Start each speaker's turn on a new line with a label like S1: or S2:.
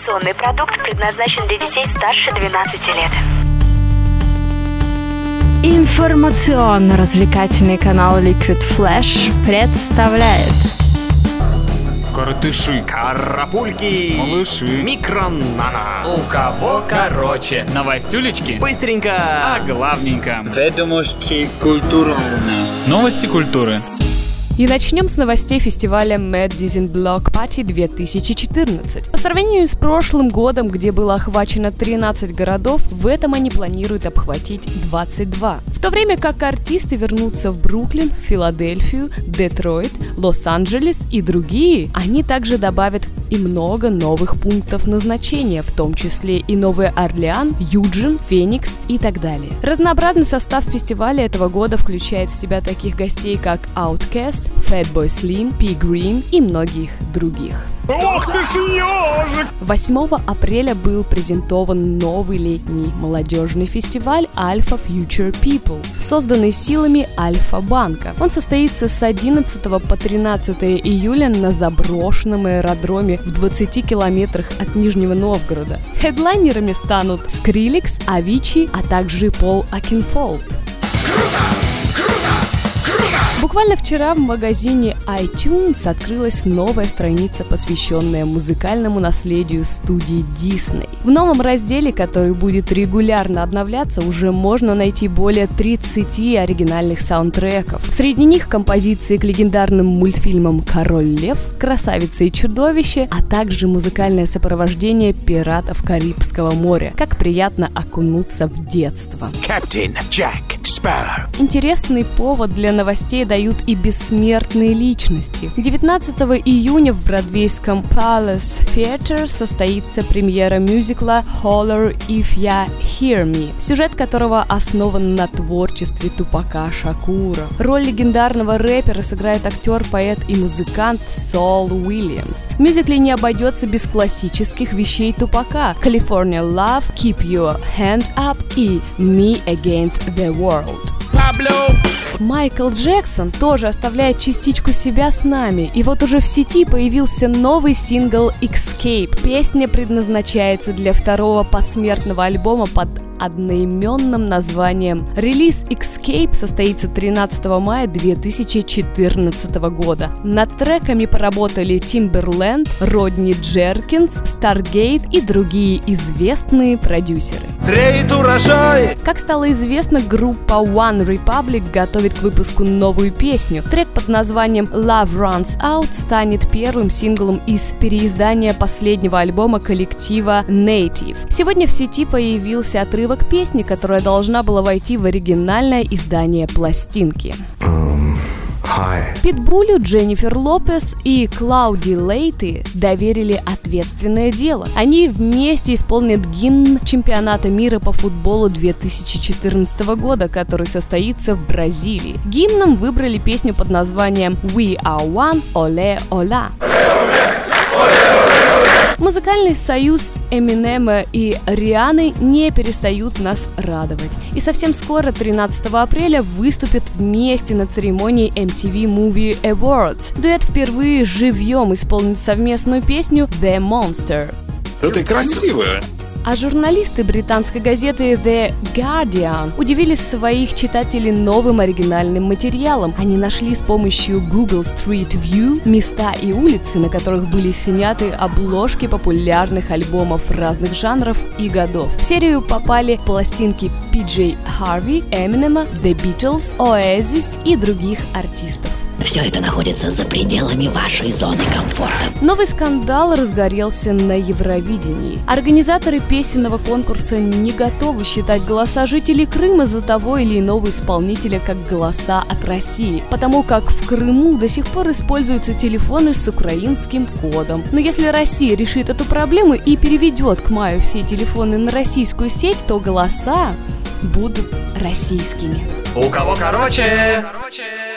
S1: Информационный продукт предназначен для детей старше 12 лет.
S2: Информационно-развлекательный канал Liquid Flash представляет
S3: Коротыши,
S4: Карапульки,
S3: малыши,
S4: микронана.
S3: у кого короче. Новостюлечки
S4: Быстренько.
S3: а главненько.
S5: Ведомости культурно.
S3: Новости культуры.
S2: И начнем с новостей фестиваля Mad Dizzy Block Party 2014. По сравнению с прошлым годом, где было охвачено 13 городов, в этом они планируют обхватить 22. В то время как артисты вернутся в Бруклин, Филадельфию, Детройт, Лос-Анджелес и другие, они также добавят и много новых пунктов назначения, в том числе и Новый Орлеан, Юджин, Феникс и так далее. Разнообразный состав фестиваля этого года включает в себя таких гостей, как Outkast, Fatboy Slim, P. Green и многих других.
S4: Ох ты ж ежик!
S2: 8 апреля был презентован новый летний молодежный фестиваль Alpha Future People, созданный силами Альфа-банка. Он состоится с 11 по 13 июля на заброшенном аэродроме в 20 километрах от Нижнего Новгорода. Хедлайнерами станут Skrillex, Avicii, а также Пол Окенфолд. Буквально вчера в магазине iTunes открылась новая страница, посвященная музыкальному наследию студии Disney. В новом разделе, который будет регулярно обновляться, уже можно найти более 30 оригинальных саундтреков. Среди них композиции к легендарным мультфильмам «Король лев», «Красавица и чудовище», а также музыкальное сопровождение пиратов Карибского моря. Как приятно окунуться в детство.
S4: Капитан Джек Спарроу.
S2: Интересный повод для новостей дают и бессмертные личности. 19 июня в бродвейском Palace Theatre состоится премьера мюзикла «Holler If Ya Hear Me», сюжет которого основан на творчестве Тупака Шакура. Роль легендарного рэпера сыграет актер, поэт и музыкант Сол Уильямс. В мюзикле не обойдется без классических вещей Тупака «California Love», «Keep Your Hand Up» и «Me Against the World».
S4: Пабло.
S2: Майкл Джексон тоже оставляет частичку себя с нами, и вот уже в сети появился новый сингл «Escape». Песня предназначается для второго посмертного альбома под одноименным названием. Релиз Escape состоится 13 мая 2014 года. Над треками поработали Timberland, Родни Джеркинс, Stargate и другие известные продюсеры.
S4: Урожай.
S2: Как стало известно, группа One Republic готовит к выпуску новую песню. Трек под названием Love Runs Out станет первым синглом из переиздания последнего альбома коллектива Native. Сегодня в сети появился отрывок песни, которая должна была войти в оригинальное издание пластинки. Питбулю, Дженнифер Лопес и Клауди Лейты доверили ответственное дело. Они вместе исполнят гимн чемпионата мира по футболу 2014 года, который состоится в Бразилии. Гимном выбрали песню под названием We Are One Оле Ола. Музыкальный союз Эминема и Рианы не перестают нас радовать. И совсем скоро, 13 апреля, выступят вместе на церемонии MTV Movie Awards. Дуэт впервые живьем исполнит совместную песню The Monster.
S4: Да ты красивая.
S2: А журналисты британской газеты The Guardian удивили своих читателей новым оригинальным материалом. Они нашли с помощью Google Street View места и улицы, на которых были сняты обложки популярных альбомов разных жанров и годов. В серию попали пластинки PJ Harvey, Eminem, The Beatles, Oasis и других артистов.
S6: Все это находится за пределами вашей зоны комфорта.
S2: Новый скандал разгорелся на Евровидении. Организаторы песенного конкурса не готовы считать голоса жителей Крыма за того или иного исполнителя как голоса от России, потому как в Крыму до сих пор используются телефоны с украинским кодом. Но если Россия решит эту проблему и переведет к маю все телефоны на российскую сеть, то голоса будут российскими.
S3: У кого короче? короче.